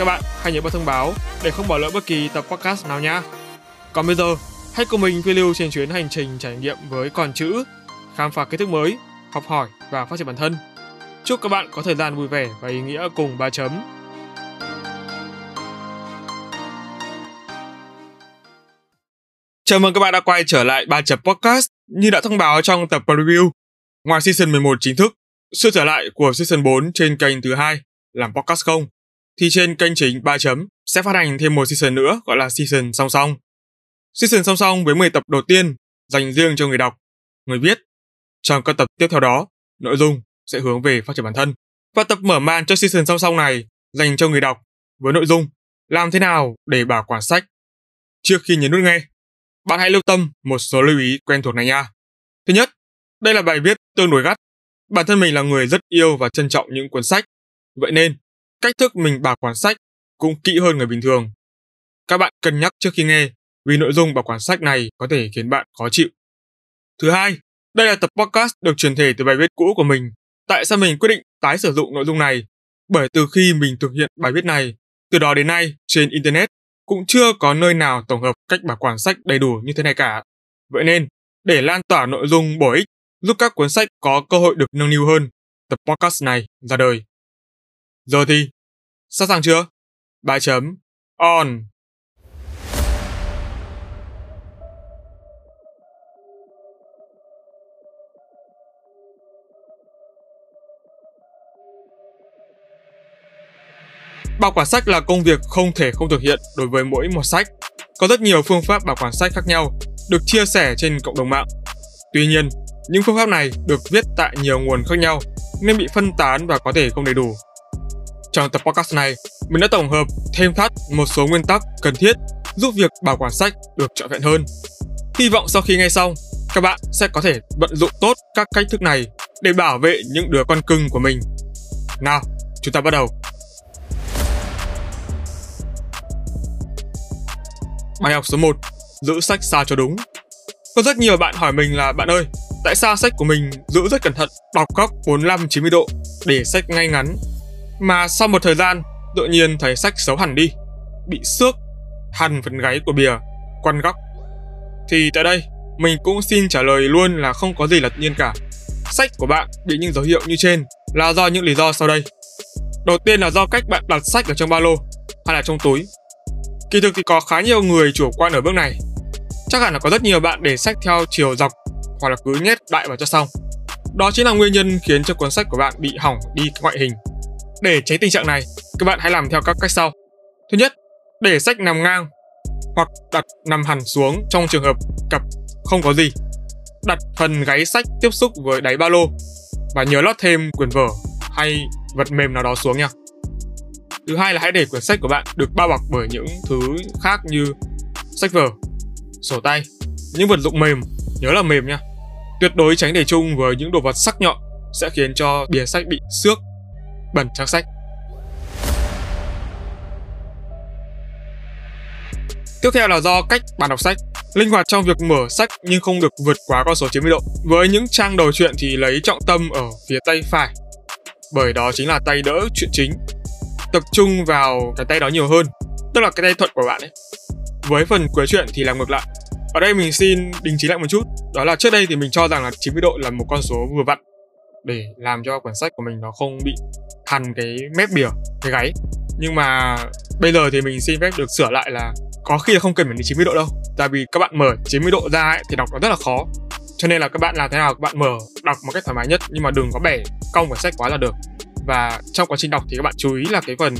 Các bạn hãy nhớ bật thông báo để không bỏ lỡ bất kỳ tập podcast nào nhé. Còn bây giờ, hãy cùng mình phiêu lưu trên chuyến hành trình trải nghiệm với con chữ, khám phá kiến thức mới, học hỏi và phát triển bản thân. Chúc các bạn có thời gian vui vẻ và ý nghĩa cùng ba chấm. Chào mừng các bạn đã quay trở lại ba chấm podcast như đã thông báo trong tập preview. Ngoài season 11 chính thức, sự trở lại của season 4 trên kênh thứ hai làm podcast không, thì trên kênh chính 3 chấm sẽ phát hành thêm một season nữa gọi là season song song. Season song song với 10 tập đầu tiên dành riêng cho người đọc, người viết. Trong các tập tiếp theo đó, nội dung sẽ hướng về phát triển bản thân. Và tập mở màn cho season song song này dành cho người đọc với nội dung làm thế nào để bảo quản sách. Trước khi nhấn nút nghe, bạn hãy lưu tâm một số lưu ý quen thuộc này nha. Thứ nhất, đây là bài viết tương đối gắt. Bản thân mình là người rất yêu và trân trọng những cuốn sách. Vậy nên, cách thức mình bảo quản sách cũng kỹ hơn người bình thường. Các bạn cân nhắc trước khi nghe vì nội dung bảo quản sách này có thể khiến bạn khó chịu. Thứ hai, đây là tập podcast được truyền thể từ bài viết cũ của mình. Tại sao mình quyết định tái sử dụng nội dung này? Bởi từ khi mình thực hiện bài viết này, từ đó đến nay trên Internet cũng chưa có nơi nào tổng hợp cách bảo quản sách đầy đủ như thế này cả. Vậy nên, để lan tỏa nội dung bổ ích, giúp các cuốn sách có cơ hội được nâng niu hơn, tập podcast này ra đời. Giờ thì, sẵn sàng chưa? Bài chấm, on. Bảo quản sách là công việc không thể không thực hiện đối với mỗi một sách. Có rất nhiều phương pháp bảo quản sách khác nhau được chia sẻ trên cộng đồng mạng. Tuy nhiên, những phương pháp này được viết tại nhiều nguồn khác nhau nên bị phân tán và có thể không đầy đủ. Trong tập podcast này, mình đã tổng hợp thêm thắt một số nguyên tắc cần thiết giúp việc bảo quản sách được trọn vẹn hơn. Hy vọng sau khi nghe xong, các bạn sẽ có thể vận dụng tốt các cách thức này để bảo vệ những đứa con cưng của mình. Nào, chúng ta bắt đầu. Bài học số 1. Giữ sách sao cho đúng. Có rất nhiều bạn hỏi mình là bạn ơi, tại sao sách của mình giữ rất cẩn thận, đọc góc 45-90 độ để sách ngay ngắn. Mà sau một thời gian, tự nhiên thấy sách xấu hẳn đi, bị xước, hằn phần gáy của bìa, quăn góc. Thì tại đây, mình cũng xin trả lời luôn là không có gì là tự nhiên cả. Sách của bạn bị những dấu hiệu như trên là do những lý do sau đây. Đầu tiên là do cách bạn đặt sách ở trong ba lô hay là trong túi Kỳ thực thì có khá nhiều người chủ quan ở bước này. Chắc hẳn là có rất nhiều bạn để sách theo chiều dọc hoặc là cứ nhét đại vào cho xong. Đó chính là nguyên nhân khiến cho cuốn sách của bạn bị hỏng đi ngoại hình. Để tránh tình trạng này, các bạn hãy làm theo các cách sau. Thứ nhất, để sách nằm ngang hoặc đặt nằm hẳn xuống trong trường hợp cặp không có gì. Đặt phần gáy sách tiếp xúc với đáy ba lô và nhớ lót thêm quyển vở hay vật mềm nào đó xuống nha. Thứ hai là hãy để quyển sách của bạn được bao bọc bởi những thứ khác như sách vở, sổ tay, những vật dụng mềm, nhớ là mềm nha. Tuyệt đối tránh để chung với những đồ vật sắc nhọn sẽ khiến cho bìa sách bị xước, bẩn trang sách. Tiếp theo là do cách bạn đọc sách. Linh hoạt trong việc mở sách nhưng không được vượt quá con số 90 độ. Với những trang đầu truyện thì lấy trọng tâm ở phía tay phải, bởi đó chính là tay đỡ chuyện chính tập trung vào cái tay đó nhiều hơn tức là cái tay thuận của bạn ấy với phần cuối truyện thì làm ngược lại ở đây mình xin đình chỉ lại một chút đó là trước đây thì mình cho rằng là 90 độ là một con số vừa vặn để làm cho quyển sách của mình nó không bị hằn cái mép bìa cái gáy. Nhưng mà bây giờ thì mình xin phép được sửa lại là có khi là không cần phải đến 90 độ đâu. Tại vì các bạn mở 90 độ ra ấy, thì đọc nó rất là khó. Cho nên là các bạn làm thế nào các bạn mở đọc một cách thoải mái nhất. Nhưng mà đừng có bẻ cong quyển sách quá là được. Và trong quá trình đọc thì các bạn chú ý là cái phần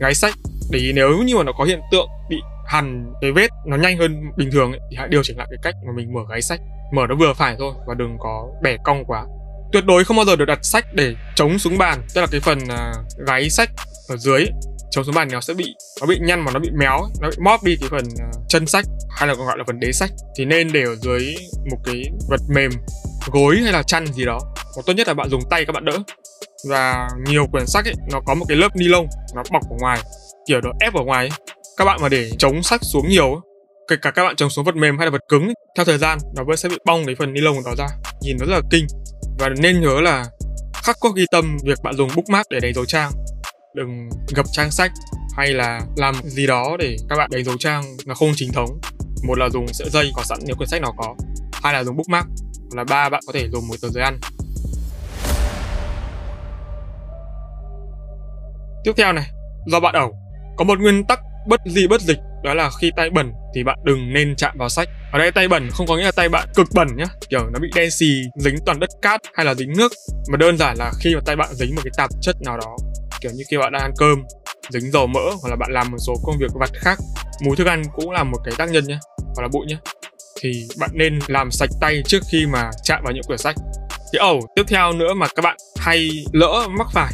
gáy sách. Để ý nếu như mà nó có hiện tượng bị hằn cái vết nó nhanh hơn bình thường ấy, thì hãy điều chỉnh lại cái cách mà mình mở gáy sách. Mở nó vừa phải thôi và đừng có bẻ cong quá tuyệt đối không bao giờ được đặt sách để chống xuống bàn. Tức là cái phần uh, gáy sách ở dưới chống xuống bàn nó sẽ bị nó bị nhăn mà nó bị méo nó bị móp đi cái phần uh, chân sách hay là còn gọi là phần đế sách. Thì nên để ở dưới một cái vật mềm gối hay là chăn gì đó. Hoặc tốt nhất là bạn dùng tay các bạn đỡ. Và nhiều quyển sách ấy nó có một cái lớp ni lông nó bọc ở ngoài kiểu nó ép ở ngoài ấy. các bạn mà để chống sách xuống nhiều ấy, kể cả các bạn chống xuống vật mềm hay là vật cứng ấy, theo thời gian nó vẫn sẽ bị bong cái phần ni lông đó ra. Nhìn nó rất là kinh và nên nhớ là khắc có ghi tâm việc bạn dùng bookmark để đánh dấu trang. Đừng gập trang sách hay là làm gì đó để các bạn đánh dấu trang nó không chính thống. Một là dùng sợi dây có sẵn, nếu quyển sách nào có. Hai là dùng bookmark, là ba bạn có thể dùng một tờ giấy ăn. Tiếp theo này, do bạn ẩu. Có một nguyên tắc bất di bất dịch đó là khi tay bẩn thì bạn đừng nên chạm vào sách. Ở đây tay bẩn không có nghĩa là tay bạn cực bẩn nhá. Kiểu nó bị đen xì, dính toàn đất cát hay là dính nước. Mà đơn giản là khi mà tay bạn dính một cái tạp chất nào đó, kiểu như khi bạn đang ăn cơm, dính dầu mỡ hoặc là bạn làm một số công việc vặt khác mùi thức ăn cũng là một cái tác nhân nhé hoặc là bụi nhé thì bạn nên làm sạch tay trước khi mà chạm vào những quyển sách. Cái ẩu tiếp theo nữa mà các bạn hay lỡ mắc phải,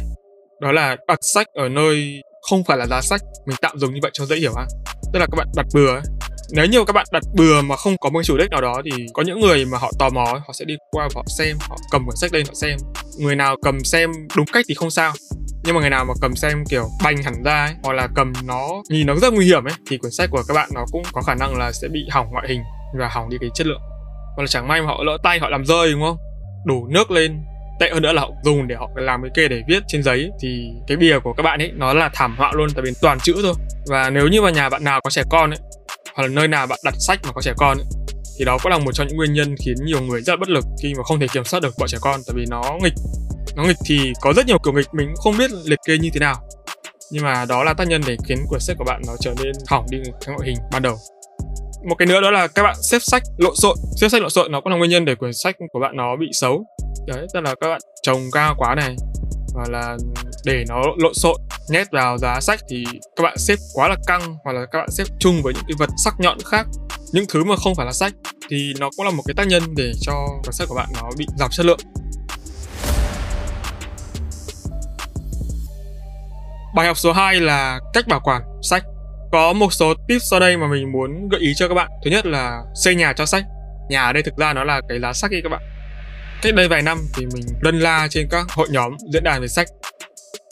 đó là đặt sách ở nơi không phải là giá sách. Mình tạm dùng như vậy cho dễ hiểu ha tức là các bạn đặt bừa ấy. nếu như các bạn đặt bừa mà không có một chủ đích nào đó thì có những người mà họ tò mò họ sẽ đi qua và họ xem họ cầm cuốn sách lên họ xem. Người nào cầm xem đúng cách thì không sao. Nhưng mà người nào mà cầm xem kiểu bành hẳn ra ấy, hoặc là cầm nó nhìn nó rất nguy hiểm ấy thì cuốn sách của các bạn nó cũng có khả năng là sẽ bị hỏng ngoại hình và hỏng đi cái chất lượng. Hoặc là chẳng may mà họ lỡ tay họ làm rơi đúng không? Đổ nước lên tệ hơn nữa là họ dùng để họ làm cái kê để viết trên giấy. Thì cái bìa của các bạn ấy nó là thảm họa luôn tại vì toàn chữ thôi. Và nếu như mà nhà bạn nào có trẻ con ấy hoặc là nơi nào bạn đặt sách mà có trẻ con ấy, thì đó cũng là một trong những nguyên nhân khiến nhiều người rất là bất lực khi mà không thể kiểm soát được bọn trẻ con tại vì nó nghịch. Nó nghịch thì có rất nhiều kiểu nghịch mình cũng không biết liệt kê như thế nào. Nhưng mà đó là tác nhân để khiến quyển sách của bạn nó trở nên hỏng đi cái ngoại hình ban đầu. Một cái nữa đó là các bạn xếp sách lộn xộn. Xếp sách lộn xộn nó cũng là nguyên nhân để quyển sách của bạn nó bị xấu đấy, tức là các bạn trồng cao quá này, hoặc là để nó lộn xộn, nhét vào giá sách thì các bạn xếp quá là căng, hoặc là các bạn xếp chung với những cái vật sắc nhọn khác những thứ mà không phải là sách thì nó cũng là một cái tác nhân để cho cuốn sách của bạn nó bị giảm chất lượng Bài học số 2 là cách bảo quản sách. Có một số tips sau đây mà mình muốn gợi ý cho các bạn. Thứ nhất là xây nhà cho sách. Nhà ở đây thực ra nó là cái lá sách ấy các bạn. Cách đây vài năm thì mình lân la trên các hội nhóm diễn đàn về sách.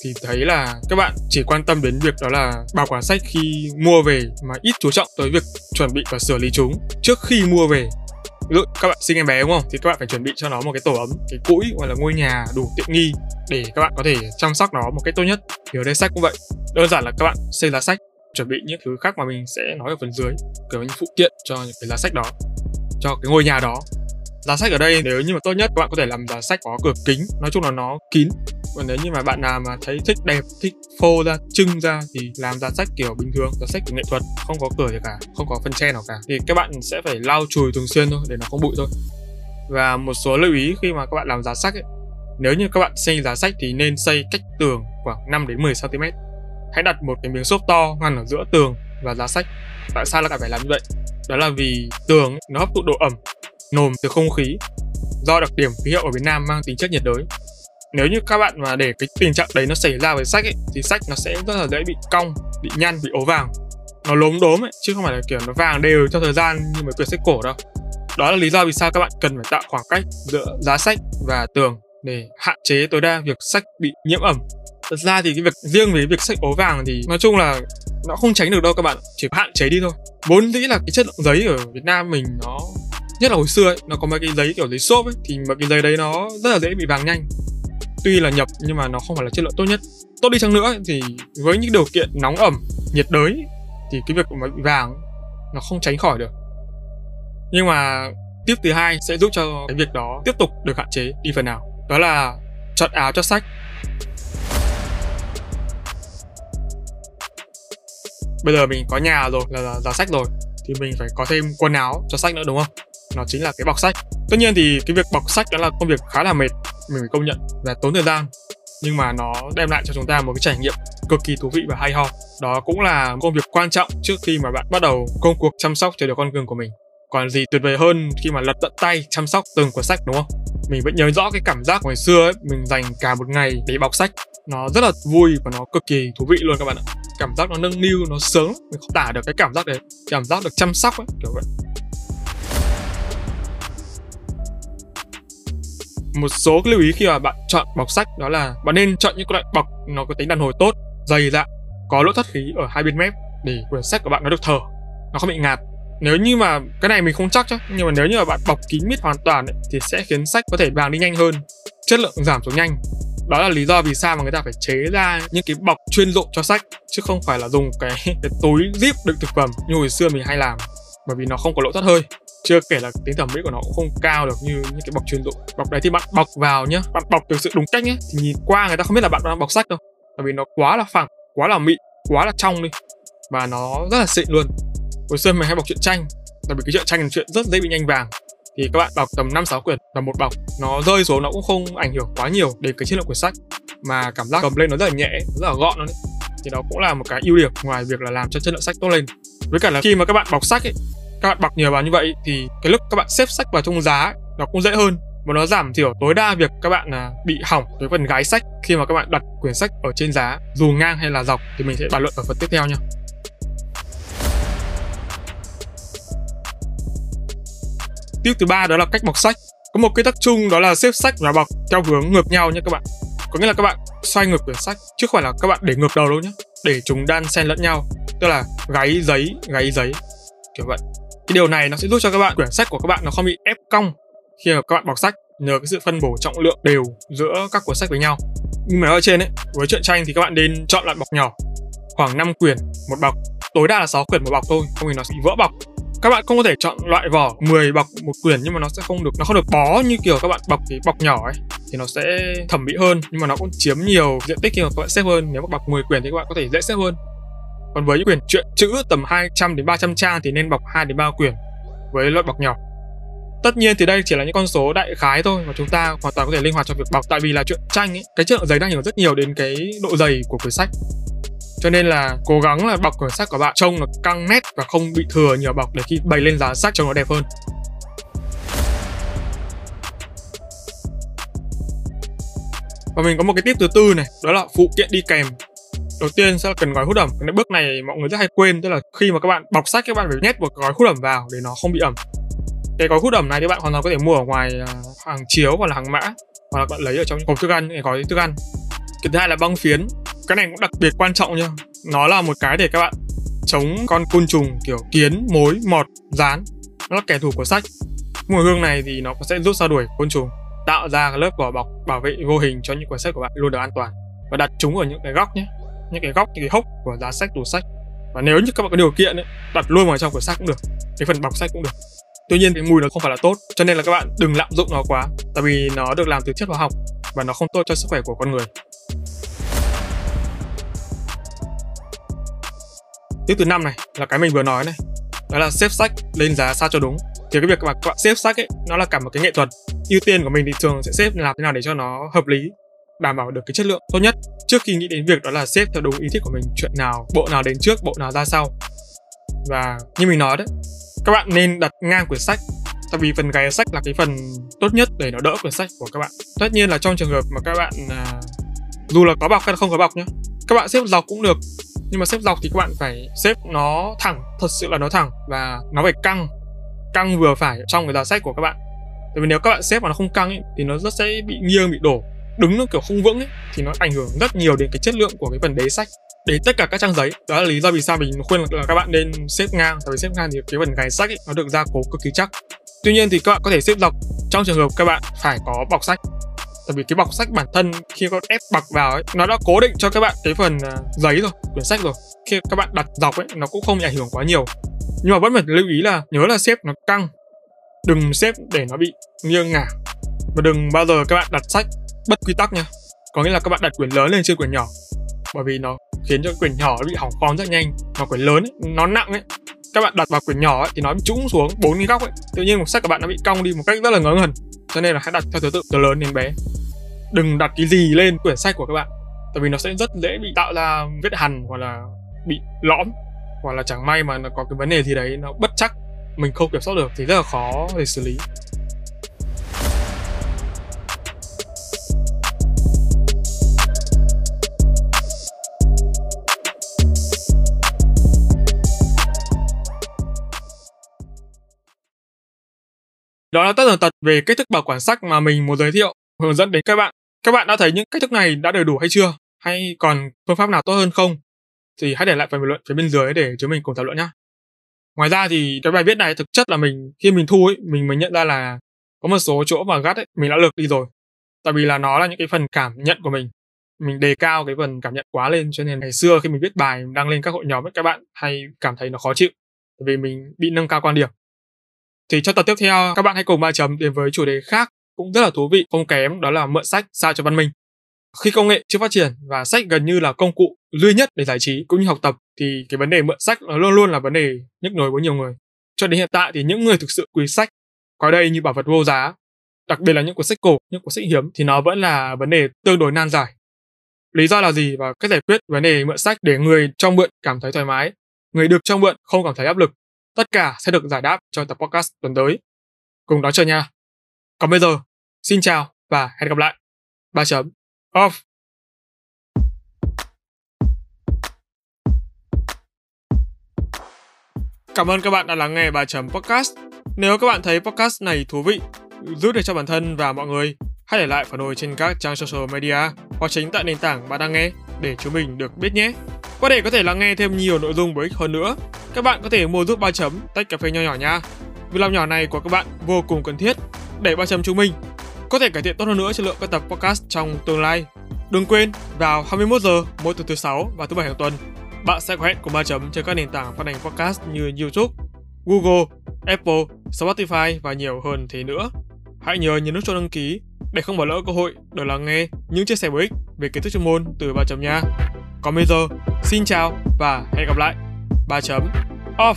Thì thấy là các bạn chỉ quan tâm đến việc đó là bảo quản sách khi mua về mà ít chú trọng tới việc chuẩn bị và xử lý chúng. Trước khi mua về, ví dụ các bạn sinh em bé, đúng không? Thì các bạn phải chuẩn bị cho nó một cái tổ ấm, cái cũi hoặc là ngôi nhà đủ tiện nghi để các bạn có thể chăm sóc nó một cách tốt nhất. Thì ở đây sách cũng vậy. Đơn giản là các bạn xây lá sách, chuẩn bị những thứ khác mà mình sẽ nói ở phần dưới. Kiểu như phụ kiện cho những cái lá sách đó, cho cái ngôi nhà đó giá sách ở đây nếu như mà tốt nhất các bạn có thể làm giá sách có cửa kính. Nói chung là nó kín. Còn nếu như mà bạn nào mà thấy thích đẹp thích phô ra trưng ra thì làm giá sách kiểu bình thường giá sách kiểu nghệ thuật. Không có cửa gì cả không có phần che nào cả. Thì các bạn sẽ phải lau chùi thường xuyên thôi để nó không bụi thôi. Và một số lưu ý khi mà các bạn làm giá sách ấy, nếu như các bạn xây giá sách thì nên xây cách tường khoảng 5 đến 10 cm hãy đặt một cái miếng xốp to ngăn ở giữa tường và giá sách. Tại sao lại phải làm như vậy? Đó là vì tường nó hấp thụ độ ẩm nồm từ không khí do đặc điểm khí hậu ở Việt Nam mang tính chất nhiệt đới. Nếu như các bạn mà để cái tình trạng đấy nó xảy ra với sách ấy, thì sách nó sẽ rất là dễ bị cong bị nhăn bị ố vàng. Nó lốm đốm ấy chứ không phải là kiểu nó vàng đều theo thời gian như mấy quyển sách cổ đâu. Đó là lý do vì sao các bạn cần phải tạo khoảng cách giữa giá sách và tường để hạn chế tối đa việc sách bị nhiễm ẩm. Thật ra thì cái việc riêng về việc sách ố vàng thì nói chung là nó không tránh được đâu các bạn chỉ hạn chế đi thôi. Vốn dĩ là cái chất lượng giấy ở Việt Nam mình nó nhất là hồi xưa ấy, nó có mấy cái giấy kiểu giấy xốp ấy thì mấy cái giấy đấy nó rất là dễ bị vàng nhanh. Tuy là nhập nhưng mà nó không phải là chất lượng tốt nhất. Tốt đi chăng nữa thì với những điều kiện nóng ẩm nhiệt đới thì cái việc mà bị vàng nó không tránh khỏi được. Nhưng mà tiếp thứ hai sẽ giúp cho cái việc đó tiếp tục được hạn chế đi phần nào. Đó là chọn áo cho sách. Bây giờ mình có nhà rồi là giá sách rồi thì mình phải có thêm quần áo cho sách nữa đúng không? Nó chính là cái bọc sách. Tất nhiên thì cái việc bọc sách đó là công việc khá là mệt, mình phải công nhận và tốn thời gian. Nhưng mà nó đem lại cho chúng ta một cái trải nghiệm cực kỳ thú vị và hay ho. Đó cũng là công việc quan trọng trước khi mà bạn bắt đầu công cuộc chăm sóc cho đứa con cưng của mình. Còn gì tuyệt vời hơn khi mà lật tận tay chăm sóc từng cuốn sách, đúng không? Mình vẫn nhớ rõ cái cảm giác hồi xưa ấy, mình dành cả một ngày để bọc sách. Nó rất là vui và nó cực kỳ thú vị luôn các bạn ạ. Cảm giác nó nâng niu, nó sướng, mình không tả được cái cảm giác đấy. Cảm giác được chăm sóc ấy, kiểu vậy. Một số cái lưu ý khi mà bạn chọn bọc sách đó là bạn nên chọn những loại bọc nó có tính đàn hồi tốt dày dặn có lỗ thoát khí ở hai bên mép để quyển sách của bạn nó được thở nó không bị ngạt. Nếu như mà cái này mình không chắc chứ nhưng mà nếu như mà bạn bọc kín mít hoàn toàn ấy, thì sẽ khiến sách có thể vàng đi nhanh hơn chất lượng giảm xuống nhanh. Đó là lý do vì sao mà người ta phải chế ra những cái bọc chuyên dụng cho sách chứ không phải là dùng cái, cái túi zip đựng thực phẩm như hồi xưa mình hay làm bởi vì nó không có lỗ thoát hơi. Chưa kể là tính thẩm mỹ của nó cũng không cao được như những cái bọc chuyên dụng bọc đấy thì bạn bọc vào nhá. Bạn bọc thực sự đúng cách nhé thì nhìn qua người ta không biết là bạn đang bọc sách đâu. Bởi vì nó quá là phẳng, quá là mịn, quá là trong đi. Và nó rất là xịn luôn. Hồi xưa mình hay bọc truyện tranh. Tại vì cái truyện tranh là chuyện rất dễ bị nhanh vàng. Thì các bạn đọc tầm 5 6 quyển và một bọc. Nó rơi xuống nó cũng không ảnh hưởng quá nhiều đến cái chất lượng quyển sách. Mà cảm giác cầm lên nó rất là nhẹ, rất là gọn luôn đấy. Thì đó cũng là một cái ưu điểm ngoài việc là làm cho chất lượng sách tốt lên với cả là khi mà các bạn bọc sách ấy các bạn bọc nhiều vào như vậy thì cái lúc các bạn xếp sách vào trong giá ấy, nó cũng dễ hơn và nó giảm thiểu tối đa việc các bạn à, bị hỏng cái phần gái sách khi mà các bạn đặt quyển sách ở trên giá dù ngang hay là dọc thì mình sẽ bàn luận ở phần tiếp theo nha Tiếp thứ ba đó là cách bọc sách. Có một quy tắc chung đó là xếp sách và bọc theo hướng ngược nhau nha các bạn. Có nghĩa là các bạn xoay ngược quyển sách chứ không phải là các bạn để ngược đầu đâu nhé. Để chúng đan xen lẫn nhau. Tức là gáy giấy, gáy giấy. Kiểu vậy. Cái điều này nó sẽ giúp cho các bạn quyển sách của các bạn nó không bị ép cong khi mà các bạn bọc sách nhờ cái sự phân bổ trọng lượng đều giữa các cuốn sách với nhau. Nhưng mà nói ở trên ấy, với truyện tranh thì các bạn nên chọn loại bọc nhỏ, khoảng 5 quyển một bọc, tối đa là 6 quyển một bọc thôi, không thì nó sẽ bị vỡ bọc các bạn không có thể chọn loại vỏ 10 bọc một quyển nhưng mà nó sẽ không được nó không được bó như kiểu các bạn bọc cái bọc nhỏ ấy thì nó sẽ thẩm mỹ hơn nhưng mà nó cũng chiếm nhiều diện tích khi mà các bạn xếp hơn nếu mà bọc 10 quyển thì các bạn có thể dễ xếp hơn còn với những quyển truyện chữ tầm 200 đến 300 trang thì nên bọc 2 đến 3 quyển với loại bọc nhỏ. Tất nhiên thì đây chỉ là những con số đại khái thôi và chúng ta hoàn toàn có thể linh hoạt trong việc bọc. Tại vì là chuyện tranh ấy, cái chất lượng giấy đang ảnh hưởng rất nhiều đến cái độ dày của quyển sách. Cho nên là cố gắng là bọc quyển sách của bạn trông nó căng nét và không bị thừa nhiều bọc để khi bày lên giá sách trông nó đẹp hơn. Và mình có một cái tip thứ tư này, đó là phụ kiện đi kèm đầu tiên sẽ là cần gói hút ẩm. Cái bước này mọi người rất hay quên, tức là khi mà các bạn bọc sách, các bạn phải nhét một gói hút ẩm vào để nó không bị ẩm. Cái gói hút ẩm này thì bạn hoàn toàn có thể mua ở ngoài à, hàng chiếu hoặc là hàng mã, hoặc là bạn lấy ở trong hộp thức ăn những cái gói thức ăn. Cái thứ hai là băng phiến. Cái này cũng đặc biệt quan trọng nha. Nó là một cái để các bạn chống con côn trùng kiểu kiến, mối, mọt, rán. Nó là kẻ thù của sách. Mùi hương này thì nó sẽ giúp xua đuổi côn trùng, tạo ra cái lớp vỏ bọc bảo vệ vô hình cho những cuốn sách của bạn luôn được an toàn. Và đặt chúng ở những cái góc nhé những cái góc những cái hốc của giá sách tủ sách. Và nếu như các bạn có điều kiện ấy, đặt luôn vào trong cuốn sách cũng được cái phần bọc sách cũng được. Tuy nhiên cái mùi nó không phải là tốt cho nên là các bạn đừng lạm dụng nó quá tại vì nó được làm từ chất hóa học và nó không tốt cho sức khỏe của con người. Tiếp thứ năm này là cái mình vừa nói này đó là xếp sách lên giá sao cho đúng. Thì cái việc mà các bạn xếp sách ấy nó là cả một cái nghệ thuật. Ưu tiên của mình thì thường sẽ xếp làm thế nào để cho nó hợp lý đảm bảo được cái chất lượng tốt nhất. Trước khi nghĩ đến việc đó là xếp theo đúng ý thích của mình chuyện nào bộ nào đến trước bộ nào ra sau. Và như mình nói đấy các bạn nên đặt ngang quyển sách. Tại vì phần gáy sách là cái phần tốt nhất để nó đỡ quyển sách của các bạn. Tất nhiên là trong trường hợp mà các bạn à, dù là có bọc hay là không có bọc nhá các bạn xếp dọc cũng được. Nhưng mà xếp dọc thì các bạn phải xếp nó thẳng thật sự là nó thẳng và nó phải căng căng vừa phải trong cái giá sách của các bạn. Tại vì nếu các bạn xếp mà nó không căng ấy, thì nó rất sẽ bị nghiêng bị đổ đứng nó kiểu không vững ấy, thì nó ảnh hưởng rất nhiều đến cái chất lượng của cái phần đế sách. Để tất cả các trang giấy đó là lý do vì sao mình khuyên là các bạn nên xếp ngang. Tại vì xếp ngang thì cái phần gài sách ấy, nó được gia cố cực kỳ chắc. Tuy nhiên thì các bạn có thể xếp dọc. Trong trường hợp các bạn phải có bọc sách tại vì cái bọc sách bản thân khi con ép bọc vào ấy nó đã cố định cho các bạn cái phần uh, giấy rồi quyển sách rồi. Khi các bạn đặt dọc ấy nó cũng không ảnh hưởng quá nhiều. Nhưng mà vẫn phải lưu ý là nhớ là xếp nó căng. Đừng xếp để nó bị nghiêng ngả. Và đừng bao giờ các bạn đặt sách bất quy tắc nha. Có nghĩa là các bạn đặt quyển lớn lên trên quyển nhỏ. Bởi vì nó khiến cho quyển nhỏ bị hỏng form rất nhanh. Mà quyển lớn ấy, nó nặng ấy. Các bạn đặt vào quyển nhỏ ấy, thì nó bị trũng xuống bốn cái góc ấy. Tự nhiên một sách của bạn nó bị cong đi một cách rất là ngớ ngẩn. Cho nên là hãy đặt theo thứ tự từ lớn đến bé. Đừng đặt cái gì lên quyển sách của các bạn. Tại vì nó sẽ rất dễ bị tạo ra vết hằn hoặc là bị lõm. Hoặc là chẳng may mà nó có cái vấn đề gì đấy nó bất chắc. Mình không kiểm soát được thì rất là khó để xử lý. Đó là tất tần tật về cách thức bảo quản sách mà mình muốn giới thiệu, hướng dẫn đến các bạn. Các bạn đã thấy những cách thức này đã đầy đủ hay chưa? Hay còn phương pháp nào tốt hơn không? Thì hãy để lại phần bình luận phía bên dưới để chúng mình cùng thảo luận nhé. Ngoài ra thì cái bài viết này thực chất là mình khi mình thu ấy, mình mới nhận ra là có một số chỗ mà gắt ấy, mình đã lược đi rồi. Tại vì là nó là những cái phần cảm nhận của mình. Mình đề cao cái phần cảm nhận quá lên cho nên ngày xưa khi mình viết bài đăng lên các hội nhóm ấy các bạn hay cảm thấy nó khó chịu. Tại vì mình bị nâng cao quan điểm. Thì trong tập tiếp theo các bạn hãy cùng ba chấm đến với chủ đề khác cũng rất là thú vị không kém đó là mượn sách sao cho văn minh. Khi công nghệ chưa phát triển và sách gần như là công cụ duy nhất để giải trí cũng như học tập thì cái vấn đề mượn sách nó luôn luôn là vấn đề nhức nhối với nhiều người. Cho đến hiện tại thì những người thực sự quý sách coi đây như bảo vật vô giá, đặc biệt là những cuốn sách cổ, những cuốn sách hiếm thì nó vẫn là vấn đề tương đối nan giải. Lý do là gì và cách giải quyết vấn đề mượn sách để người cho mượn cảm thấy thoải mái, người được cho mượn không cảm thấy áp lực. Tất cả sẽ được giải đáp trong tập podcast tuần tới. Cùng đón chờ nha. Còn bây giờ, xin chào và hẹn gặp lại. Ba chấm off. Cảm ơn các bạn đã lắng nghe bài chấm podcast. Nếu các bạn thấy podcast này thú vị, giúp được cho bản thân và mọi người, hãy để lại phản hồi trên các trang social media hoặc chính tại nền tảng bạn đang nghe để chúng mình được biết nhé. Qua để có thể lắng nghe thêm nhiều nội dung bổ ích hơn nữa, các bạn có thể mua giúp ba chấm tách cà phê nho nhỏ nha. Việc làm nhỏ này của các bạn vô cùng cần thiết để ba chấm chúng mình có thể cải thiện tốt hơn nữa chất lượng các tập podcast trong tương lai. Đừng quên, vào 21 giờ mỗi tuần thứ sáu và thứ bảy hàng tuần, bạn sẽ có hẹn cùng ba chấm trên các nền tảng phát hành podcast như YouTube, Google, Apple, Spotify và nhiều hơn thế nữa. Hãy nhớ nhấn nút cho đăng ký để không bỏ lỡ cơ hội được lắng nghe những chia sẻ bổ ích về kiến thức chuyên môn từ ba chấm nha. Còn bây giờ, xin chào và hẹn gặp lại. Ba chấm off.